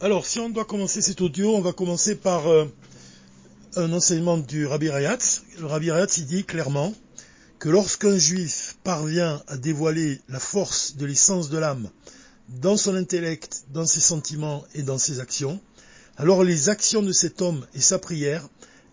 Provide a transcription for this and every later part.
Alors, si on doit commencer cet audio, on va commencer par euh, un enseignement du Rabbi Rayatz. Le Rabbi Rayatz, dit clairement que lorsqu'un juif parvient à dévoiler la force de l'essence de l'âme dans son intellect, dans ses sentiments et dans ses actions, alors les actions de cet homme et sa prière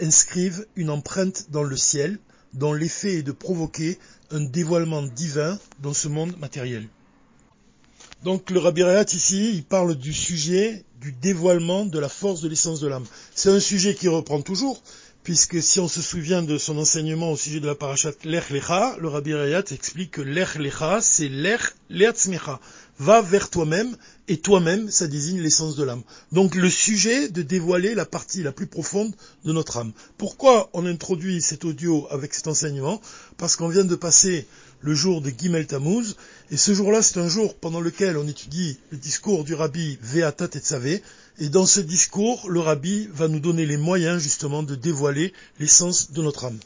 inscrivent une empreinte dans le ciel dont l'effet est de provoquer un dévoilement divin dans ce monde matériel. Donc le Rabbi Rayat ici, il parle du sujet du dévoilement de la force de l'essence de l'âme. C'est un sujet qui reprend toujours, puisque si on se souvient de son enseignement au sujet de la parachat Lech Lecha, le Rabbi Rayat explique que Lech Lecha, c'est Lech Leatzmecha. Va vers toi-même, et toi-même, ça désigne l'essence de l'âme. Donc le sujet de dévoiler la partie la plus profonde de notre âme. Pourquoi on introduit cet audio avec cet enseignement? Parce qu'on vient de passer le jour de Gimel Tammuz, et ce jour-là, c'est un jour pendant lequel on étudie le discours du rabbi Veatat Tsavé, et dans ce discours, le rabbi va nous donner les moyens justement de dévoiler l'essence de notre âme.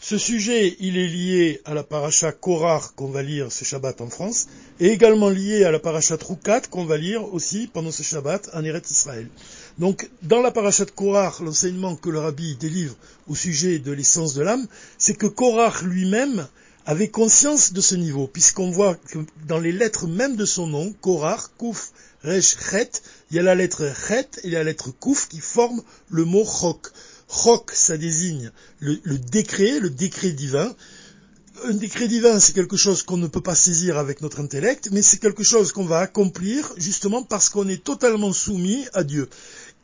Ce sujet, il est lié à la paracha Korar qu'on va lire ce Shabbat en France, et également lié à la paracha Troukat qu'on va lire aussi pendant ce Shabbat en Eretz Israël. Donc, dans la paracha de Korar, l'enseignement que le rabbi délivre au sujet de l'essence de l'âme, c'est que Korar lui-même avait conscience de ce niveau, puisqu'on voit que dans les lettres même de son nom, Korar, Kouf, Resh, Chet, il y a la lettre Chet et la lettre Kouf qui forment le mot Chok. Chok, ça désigne le décret, le décret divin. Un décret divin, c'est quelque chose qu'on ne peut pas saisir avec notre intellect, mais c'est quelque chose qu'on va accomplir justement parce qu'on est totalement soumis à Dieu.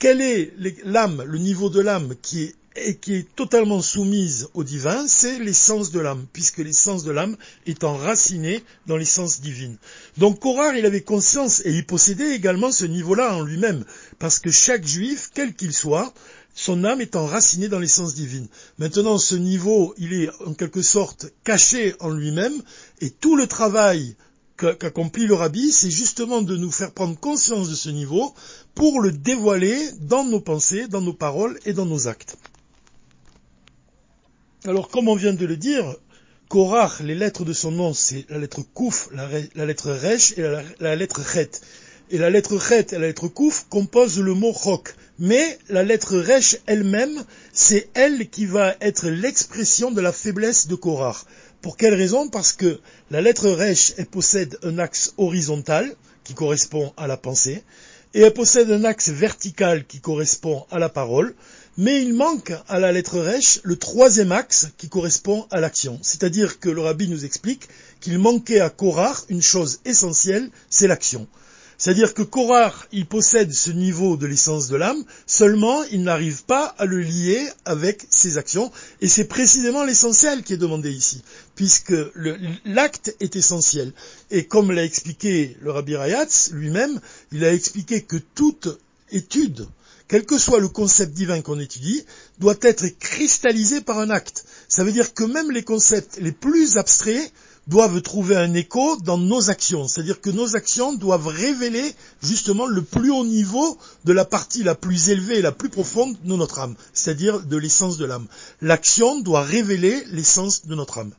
Quelle est l'âme, le niveau de l'âme qui est totalement soumise au divin, c'est l'essence de l'âme, puisque l'essence de l'âme est enracinée dans l'essence divine. Donc Korar, il avait conscience et il possédait également ce niveau-là en lui-même, parce que chaque juif, quel qu'il soit, son âme est enracinée dans l'essence divine. Maintenant, ce niveau, il est en quelque sorte caché en lui-même, et tout le travail qu'accomplit le rabbi, c'est justement de nous faire prendre conscience de ce niveau pour le dévoiler dans nos pensées, dans nos paroles et dans nos actes. Alors, comme on vient de le dire, Korach, les lettres de son nom, c'est la lettre Kouf, la, lettre Resh et la, lettre Chet. Et la lettre Chet et la lettre Kouf composent le mot Chok. Mais la lettre Resh elle-même, c'est elle qui va être l'expression de la faiblesse de Korach. Pour quelle raison? Parce que la lettre Resh, elle possède un axe horizontal qui correspond à la pensée, et elle possède un axe vertical qui correspond à la parole, mais il manque à la lettre Resh le troisième axe qui correspond à l'action. C'est-à-dire que le rabbi nous explique qu'il manquait à Korar une chose essentielle, c'est l'action. C'est-à-dire que Korar, il possède ce niveau de l'essence de l'âme, seulement il n'arrive pas à le lier avec ses actions, et c'est précisément l'essentiel qui est demandé ici, puisque l'acte est essentiel. Et comme l'a expliqué le Rabbi Rayatz lui-même, il a expliqué que toute étude quel que soit le concept divin qu'on étudie, doit être cristallisé par un acte. Ça veut dire que même les concepts les plus abstraits doivent trouver un écho dans nos actions. C'est-à-dire que nos actions doivent révéler justement le plus haut niveau de la partie la plus élevée et la plus profonde de notre âme, c'est-à-dire de l'essence de l'âme. L'action doit révéler l'essence de notre âme.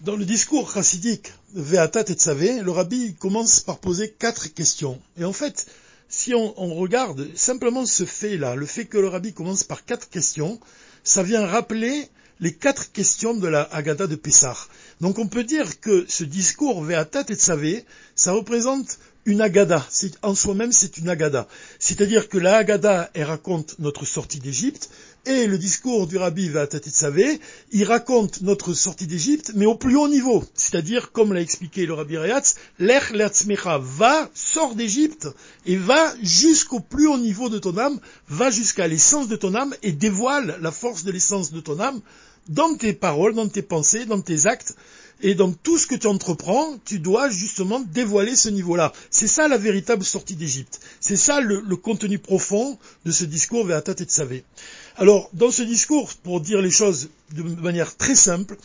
Dans le discours chassidique Ve'atat et Tzavé, le rabbi commence par poser quatre questions. Et en fait, si on, regarde simplement ce fait-là, le fait que le rabbi commence par quatre questions, ça vient rappeler les quatre questions de la Haggadah de Pessah. Donc on peut dire que ce discours Ve'atat et Tzavé, ça représente une agada. En soi-même, c'est une agada. C'est-à-dire que la agada, raconte notre sortie d'Égypte, et le discours du rabbi Savé, il raconte notre sortie d'Égypte, mais au plus haut niveau. C'est-à-dire, comme l'a expliqué le rabbi Reatz, l'Ech Lertzmecha va, sort d'Égypte, et va jusqu'au plus haut niveau de ton âme, va jusqu'à l'essence de ton âme, et dévoile la force de l'essence de ton âme dans tes paroles, dans tes pensées, dans tes actes, et dans tout ce que tu entreprends, tu dois justement dévoiler ce niveau-là. C'est ça la véritable sortie d'Égypte. C'est ça le, contenu profond de ce discours Ve'atat et Tsavé. Alors, dans ce discours, pour dire les choses de manière très simple,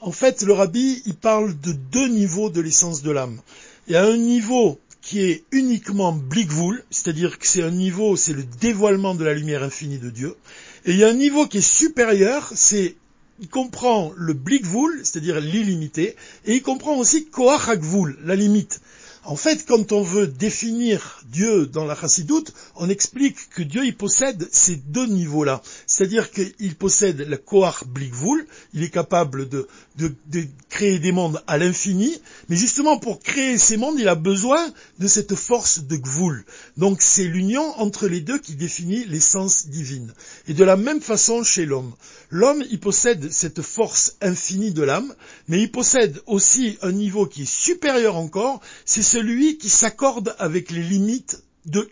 en fait, le rabbi, il parle de deux niveaux de l'essence de l'âme. Il y a un niveau qui est uniquement blikvoul, c'est-à-dire que c'est un niveau, c'est le dévoilement de la lumière infinie de Dieu. Et il y a un niveau qui est supérieur, c'est il comprend le blikvoul, c'est-à-dire l'illimité, et il comprend aussi koachakvoul, la limite. En fait, quand on veut définir Dieu dans la chassidoute, on explique que Dieu, il possède ces deux niveaux-là. C'est-à-dire qu'il possède le Koach Blikvul, il est capable de, créer des mondes à l'infini, mais justement pour créer ces mondes, il a besoin de cette force de Gvul. Donc c'est l'union entre les deux qui définit l'essence divine. Et de la même façon chez l'homme. L'homme, il possède cette force infinie de l'âme, mais il possède aussi un niveau qui est supérieur encore, celui qui s'accorde avec les limites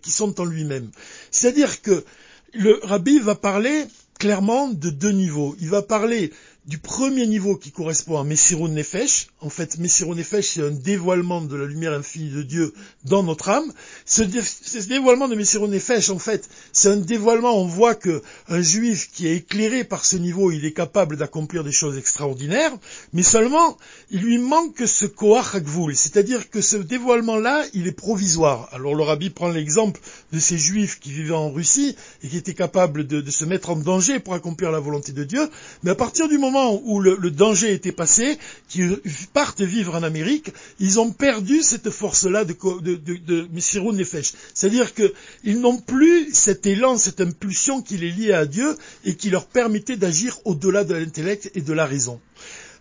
qui sont en lui-même. C'est-à-dire que le rabbi va parler clairement de deux niveaux. Il va parler du premier niveau qui correspond à Messirun Nefesh. En fait, Messirun Nefesh, c'est un dévoilement de la lumière infinie de Dieu dans notre âme. Ce, dévoilement de Messirun Nefesh, en fait, c'est un dévoilement, on voit que un juif qui est éclairé par ce niveau, il est capable d'accomplir des choses extraordinaires, mais seulement, il lui manque ce Koach Hakvul, c'est-à-dire que ce dévoilement-là, il est provisoire. Alors le rabbi prend l'exemple de ces juifs qui vivaient en Russie et qui étaient capables de, de se mettre en danger pour accomplir la volonté de Dieu, mais à partir du moment où le, danger était passé, qu'ils partent vivre en Amérique, ils ont perdu cette force-là de, de, de, de Nefesh. C'est-à-dire qu'ils n'ont plus cet élan, cette impulsion qui les liait à Dieu et qui leur permettait d'agir au-delà de l'intellect et de la raison.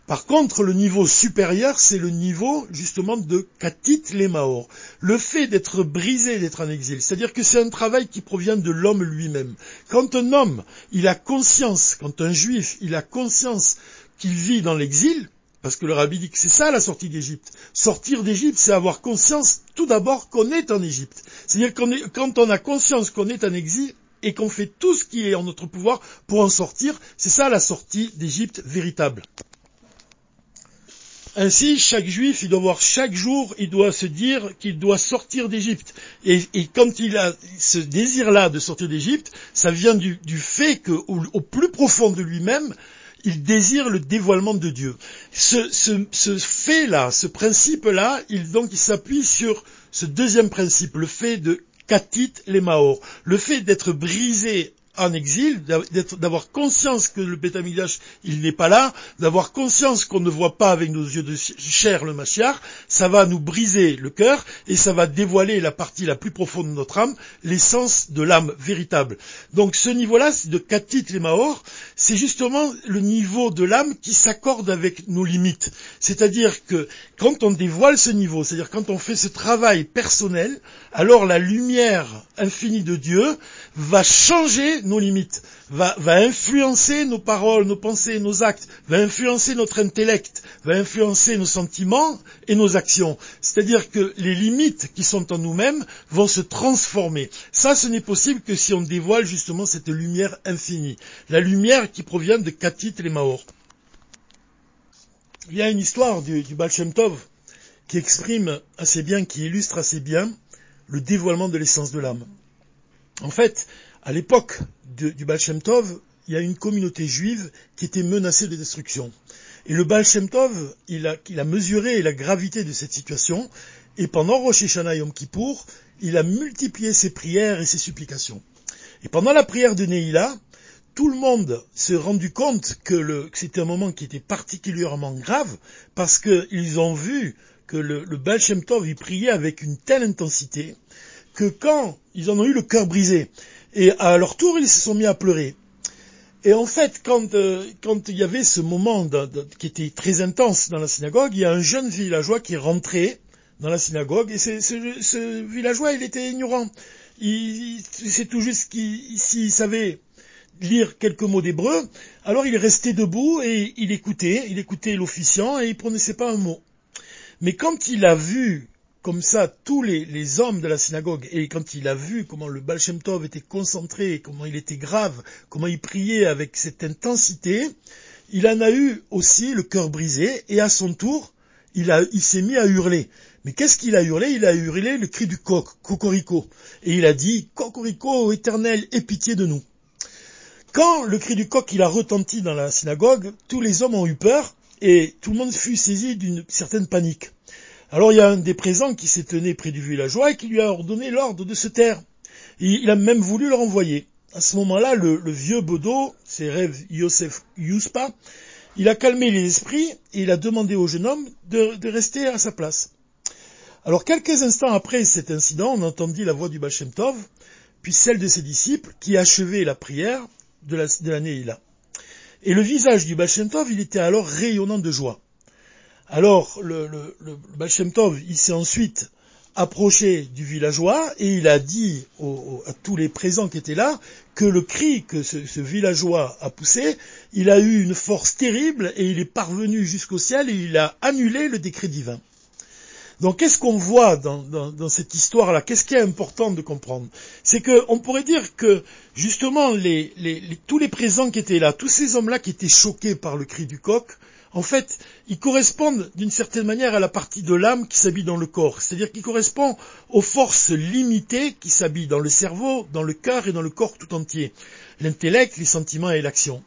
Par contre, le niveau supérieur, c'est le niveau justement de katit les maor. Le fait d'être brisé, d'être en exil. C'est-à-dire que c'est un travail qui provient de l'homme lui-même. Quand un homme, il a conscience, quand un juif, il a conscience qu'il vit dans l'exil, parce que le rabbi dit que c'est ça la sortie d'Égypte. Sortir d'Égypte, c'est avoir conscience tout d'abord qu'on est en Égypte. C'est-à-dire qu'on quand on a conscience qu'on est en exil, et qu'on fait tout ce qui est en notre pouvoir pour en sortir, c'est ça la sortie d'Égypte véritable. Ainsi, chaque juif, il doit voir chaque jour, il doit se dire qu'il doit sortir d'Égypte. Et, quand il a ce désir-là de sortir d'Égypte, ça vient du, fait qu'au au plus profond de lui-même, il désire le dévoilement de Dieu. Ce, fait-là, ce principe-là, il donc il s'appuie sur ce deuxième principe, le fait de katit les maor, le fait d'être brisé en exil, d'avoir conscience que le Betamigdash, il n'est pas là, d'avoir conscience qu'on ne voit pas avec nos yeux de chair le Machiar, ça va nous briser le cœur et ça va dévoiler la partie la plus profonde de notre âme, l'essence de l'âme véritable. Donc ce niveau-là, de Katit les Maor, c'est justement le niveau de l'âme qui s'accorde avec nos limites. C'est-à-dire que quand on dévoile ce niveau, c'est-à-dire quand on fait ce travail personnel, alors la lumière infinie de Dieu va changer nos limites, va, va influencer nos paroles, nos pensées, nos actes, va influencer notre intellect, va influencer nos sentiments et nos actions. C'est-à-dire que les limites qui sont en nous-mêmes vont se transformer. Ça, ce n'est possible que si on dévoile justement cette lumière infinie. La lumière qui provient de Katit les Maor. Il y a une histoire du, du Tov qui exprime assez bien, qui illustre assez bien le dévoilement de l'essence de l'âme. En fait, à l'époque du Baal Tov, il y a une communauté juive qui était menacée de destruction. Et le Baal Tov, il a, il a mesuré la gravité de cette situation, et pendant Rosh Hashanah Yom Kippour, il a multiplié ses prières et ses supplications. Et pendant la prière de Neila, tout le monde s'est rendu compte que, c'était un moment qui était particulièrement grave, parce qu'ils ont vu que le, le Baal Shem Tov, il priait avec une telle intensité, que quand ils en ont eu le cœur brisé, et à leur tour, ils se sont mis à pleurer. Et en fait, quand, euh, il y avait ce moment qui était très intense dans la synagogue, il y a un jeune villageois qui est rentré dans la synagogue, et ce, villageois, il était ignorant. Il, c'est tout juste qu'il savait lire quelques mots d'hébreu, alors il est resté debout et il écoutait, il écoutait l'officiant et il prononçait pas un mot. Mais quand il a vu comme ça tous les, hommes de la synagogue, et quand il a vu comment le Baal Shem Tov était concentré, comment il était grave, comment il priait avec cette intensité, il en a eu aussi le cœur brisé, et à son tour, il, il s'est mis à hurler. Mais qu'est-ce qu'il a hurlé? Il a hurlé le cri du coq, cocorico. Et il a dit, cocorico, éternel, aie pitié de nous. Quand le cri du coq il a retenti dans la synagogue, tous les hommes ont eu peur, et tout le monde fut saisi d'une certaine panique. Alors il y a un des présents qui s'est tenu près du villageois et qui lui a ordonné l'ordre de se taire. il a même voulu le renvoyer. À ce moment-là, le, vieux Bodo, c'est Rêve Yosef Yuspa, il a calmé les esprits et il a demandé au jeune homme de, rester à sa place. Alors quelques instants après cet incident, on entendit la voix du Baal Tov, puis celle de ses disciples, qui achevaient la prière de la, de Et le visage du Baal Tov, il était alors rayonnant de joie. Alors le, le, s'est ensuite approché du villageois et il a dit à tous les présents qui étaient là que le cri que ce, villageois a poussé, il a eu une force terrible et il est parvenu jusqu'au ciel et il a annulé le décret divin. Donc qu'est-ce qu'on voit dans, cette histoire-là? Qu'est-ce qui est important de comprendre? C'est qu'on pourrait dire que justement tous les présents qui étaient là, tous ces hommes-là qui étaient choqués par le cri du coq, en fait, ils correspondent d'une certaine manière à la partie de l'âme qui s'habille dans le corps, c'est-à-dire qu'ils correspondent aux forces limitées qui s'habillent dans le cerveau, dans le cœur et dans le corps tout entier, l'intellect, les sentiments et l'action.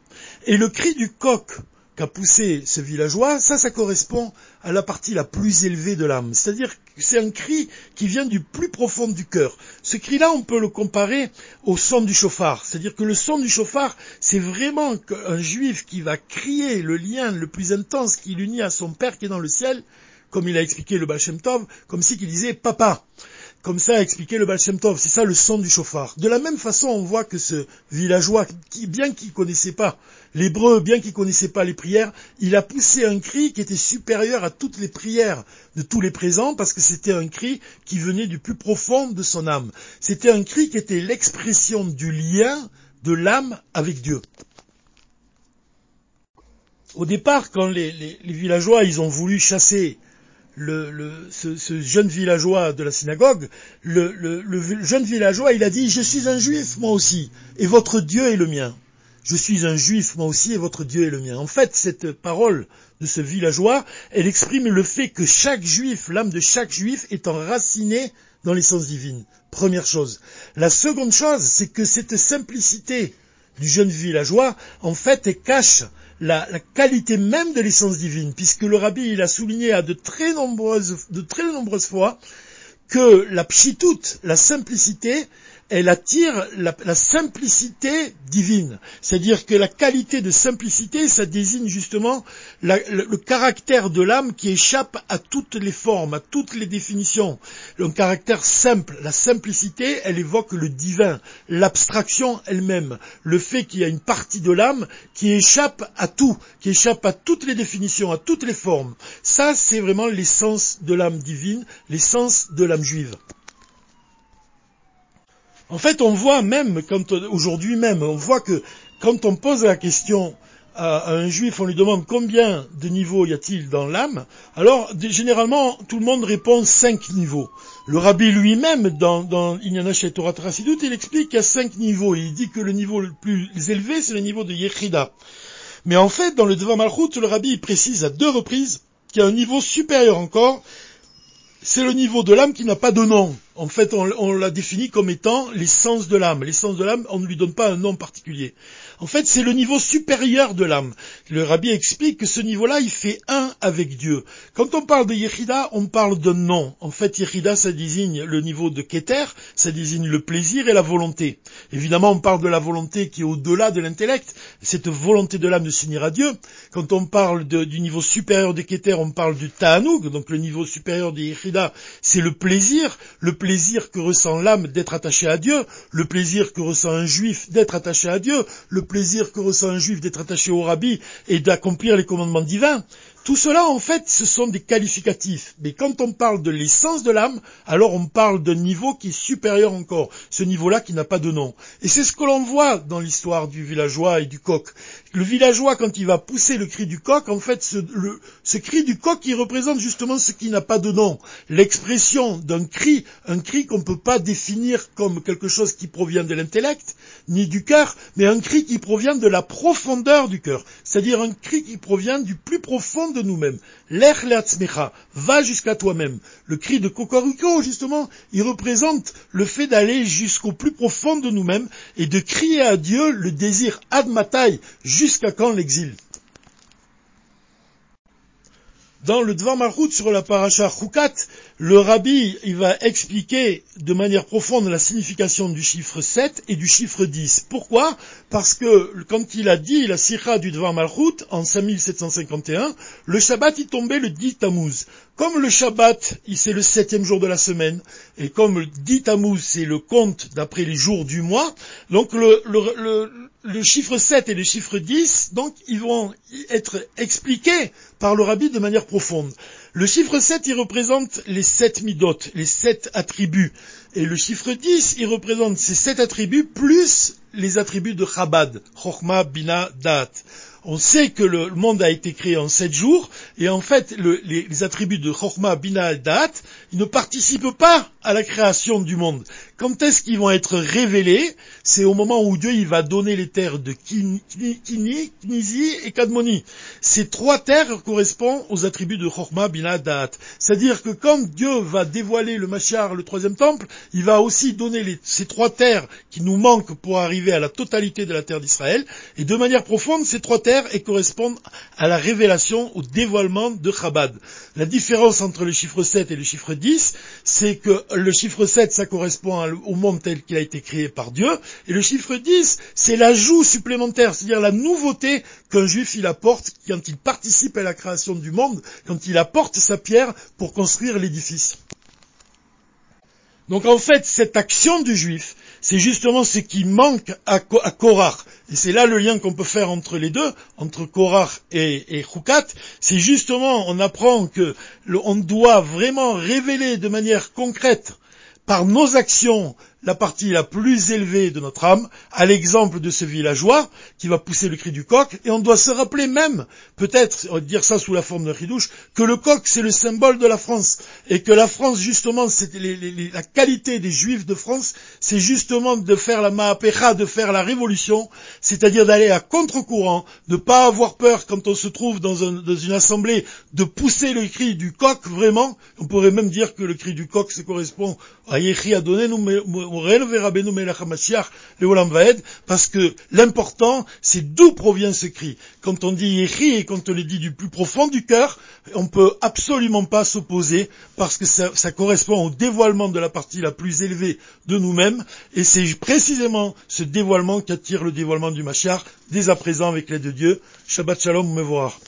Et le cri du coq qu'a poussé ce villageois, ça, ça correspond à la partie la plus élevée de l'âme. C'est-à-dire que c'est un cri qui vient du plus profond du cœur. Ce cri-là, on peut le comparer au son du chauffard. C'est-à-dire que le son du chauffard, c'est vraiment un juif qui va crier le lien le plus intense qui l'unit à son père qui est dans le ciel, comme il a expliqué le Baal Tov, comme si qu'il disait papa. Comme ça a expliqué le Baal Tov, c'est ça le son du chauffard. De la même façon, on voit que ce villageois, qui, bien qu'il connaissait pas l'hébreu, bien qu'il connaissait pas les prières, il a poussé un cri qui était supérieur à toutes les prières de tous les présents, parce que c'était un cri qui venait du plus profond de son âme. C'était un cri qui était l'expression du lien de l'âme avec Dieu. Au départ, quand les, les villageois, ils ont voulu chasser le, ce, jeune villageois de la synagogue, le, le, jeune villageois, il a dit, je suis un juif moi aussi, et votre Dieu est le mien. Je suis un juif moi aussi, et votre Dieu est le mien. En fait, cette parole de ce villageois, elle exprime le fait que chaque juif, l'âme de chaque juif est enracinée dans l'essence divine. Première chose. La seconde chose, c'est que cette simplicité du jeune villageois, en fait, cache la, qualité même de l'essence divine, puisque le rabbi il a souligné à de très nombreuses, de très nombreuses fois que la pchitoute, la simplicité, elle attire la, simplicité divine. C'est-à-dire que la qualité de simplicité, ça désigne justement le, caractère de l'âme qui échappe à toutes les formes, à toutes les définitions. Le caractère simple, la simplicité, elle évoque le divin, l'abstraction elle-même, le fait qu'il y a une partie de l'âme qui échappe à tout, qui échappe à toutes les définitions, à toutes les formes. Ça, c'est vraiment l'essence de l'âme divine, l'essence de l'âme juive. En fait, on voit même, aujourd'hui même, on voit que quand on pose la question à, un juif, on lui demande combien de niveaux y a-t-il dans l'âme, alors généralement tout le monde répond cinq niveaux. Le rabbi lui-même, dans, dans chez Torah Trasidut, il explique qu'il y a cinq niveaux. Il dit que le niveau le plus élevé, c'est le niveau de Yechida. Mais en fait, dans le Devar Malchut, le rabbi précise à deux reprises qu'il y a un niveau supérieur encore, c'est le niveau de l'âme qui n'a pas de nom. En fait, on, l'a défini comme étant l'essence de l'âme. L'essence de l'âme, on ne lui donne pas un nom particulier. En fait, c'est le niveau supérieur de l'âme. Le rabbi explique que ce niveau-là, il fait un avec Dieu. Quand on parle de Yechida, on parle d'un nom. En fait, Yechida, ça désigne le niveau de Keter, ça désigne le plaisir et la volonté. Évidemment, on parle de la volonté qui est au-delà de l'intellect, cette volonté de l'âme de s'unir à Dieu. Quand on parle du niveau supérieur de Keter, on parle du Ta'anoug, donc le niveau supérieur de Yechida, c'est le plaisir, le plaisir que ressent l'âme d'être attachée à Dieu, le plaisir que ressent un juif d'être attaché à Dieu, le plaisir que ressent un juif d'être attaché au rabbi et d'accomplir les commandements divins. Tout cela, en fait, ce sont des qualificatifs. Mais quand on parle de l'essence de l'âme, alors on parle d'un niveau qui est supérieur encore. Ce niveau-là qui n'a pas de nom. Et c'est ce que l'on voit dans l'histoire du villageois et du coq. Le villageois, quand il va pousser le cri du coq, en fait, ce, cri du coq, il représente justement ce qui n'a pas de nom. L'expression d'un cri, un cri qu'on ne peut pas définir comme quelque chose qui provient de l'intellect, ni du cœur, mais un cri qui provient de la profondeur du cœur. C'est-à-dire un cri qui provient du plus profond de nous-mêmes. Va jusqu'à toi-même. Le cri de Cocorico, justement, il représente le fait d'aller jusqu'au plus profond de nous-mêmes et de crier à Dieu le désir admatai, jusqu'à quand l'exil? Dans le Dvar Malchut sur la paracha Chukat, le rabbi, il va expliquer de manière profonde la signification du chiffre 7 et du chiffre 10. Pourquoi? Parce que quand il a dit la sira du Dvar Malchut en 5751, le Shabbat il tombait le 10 Tammuz. Comme le Shabbat, c'est le septième jour de la semaine, et comme dit Tammuz, c'est le compte d'après les jours du mois, donc le, le, le, chiffre 7 et le chiffre 10, donc ils vont être expliqués par le rabbi de manière profonde. Le chiffre 7, il représente les sept midot, les sept attributs. Et le chiffre 10, il représente ces sept attributs plus les attributs de Chabad, Chochma, Bina, Dat on sait que le monde a été créé en sept jours, et en fait, les, attributs de Chokhmah, Bina et ils ne participent pas à la création du monde. Quand est-ce qu'ils vont être révélés? C'est au moment où Dieu il va donner les terres de Kini, Knizi et Kadmoni. Ces trois terres correspondent aux attributs de Chokhmah, Bina, Dat. C'est-à-dire que quand Dieu va dévoiler le Machar, le troisième temple, il va aussi donner ces trois terres qui nous manquent pour arriver à la totalité de la terre d'Israël. Et de manière profonde, ces trois terres et correspondent à la révélation, au dévoilement de Chabad. La différence entre le chiffre 7 et le chiffre 10, c'est que le chiffre 7, ça correspond au monde tel qu'il a été créé par Dieu, et le chiffre 10, c'est l'ajout supplémentaire, c'est-à-dire la nouveauté qu'un juif il apporte quand il participe à la création du monde, quand il apporte sa pierre pour construire l'édifice. Donc en fait, cette action du juif, c'est justement ce qui manque à, Korach. Et c'est là le lien qu'on peut faire entre les deux, entre Korach et, et C'est justement, on apprend que doit vraiment révéler de manière concrète, par nos actions, la partie la plus élevée de notre âme, à l'exemple de ce villageois qui va pousser le cri du coq, et on doit se rappeler même, peut-être dire ça sous la forme de ridouche, que le coq c'est le symbole de la France, et que la France justement, c'est la qualité des juifs de France, c'est justement de faire la ma'apecha, de faire la révolution, c'est-à-dire d'aller à contre-courant, de pas avoir peur quand on se trouve dans, une assemblée, de pousser le cri du coq vraiment, on pourrait même dire que le cri du coq, ça correspond à donner nous parce que l'important, c'est d'où provient ce cri. Quand on dit Yehi et quand on le dit du plus profond du cœur, on peut absolument pas s'opposer parce que ça, correspond au dévoilement de la partie la plus élevée de nous-mêmes et c'est précisément ce dévoilement qui attire le dévoilement du Mashiach dès à présent avec l'aide de Dieu. Shabbat Shalom, me voir.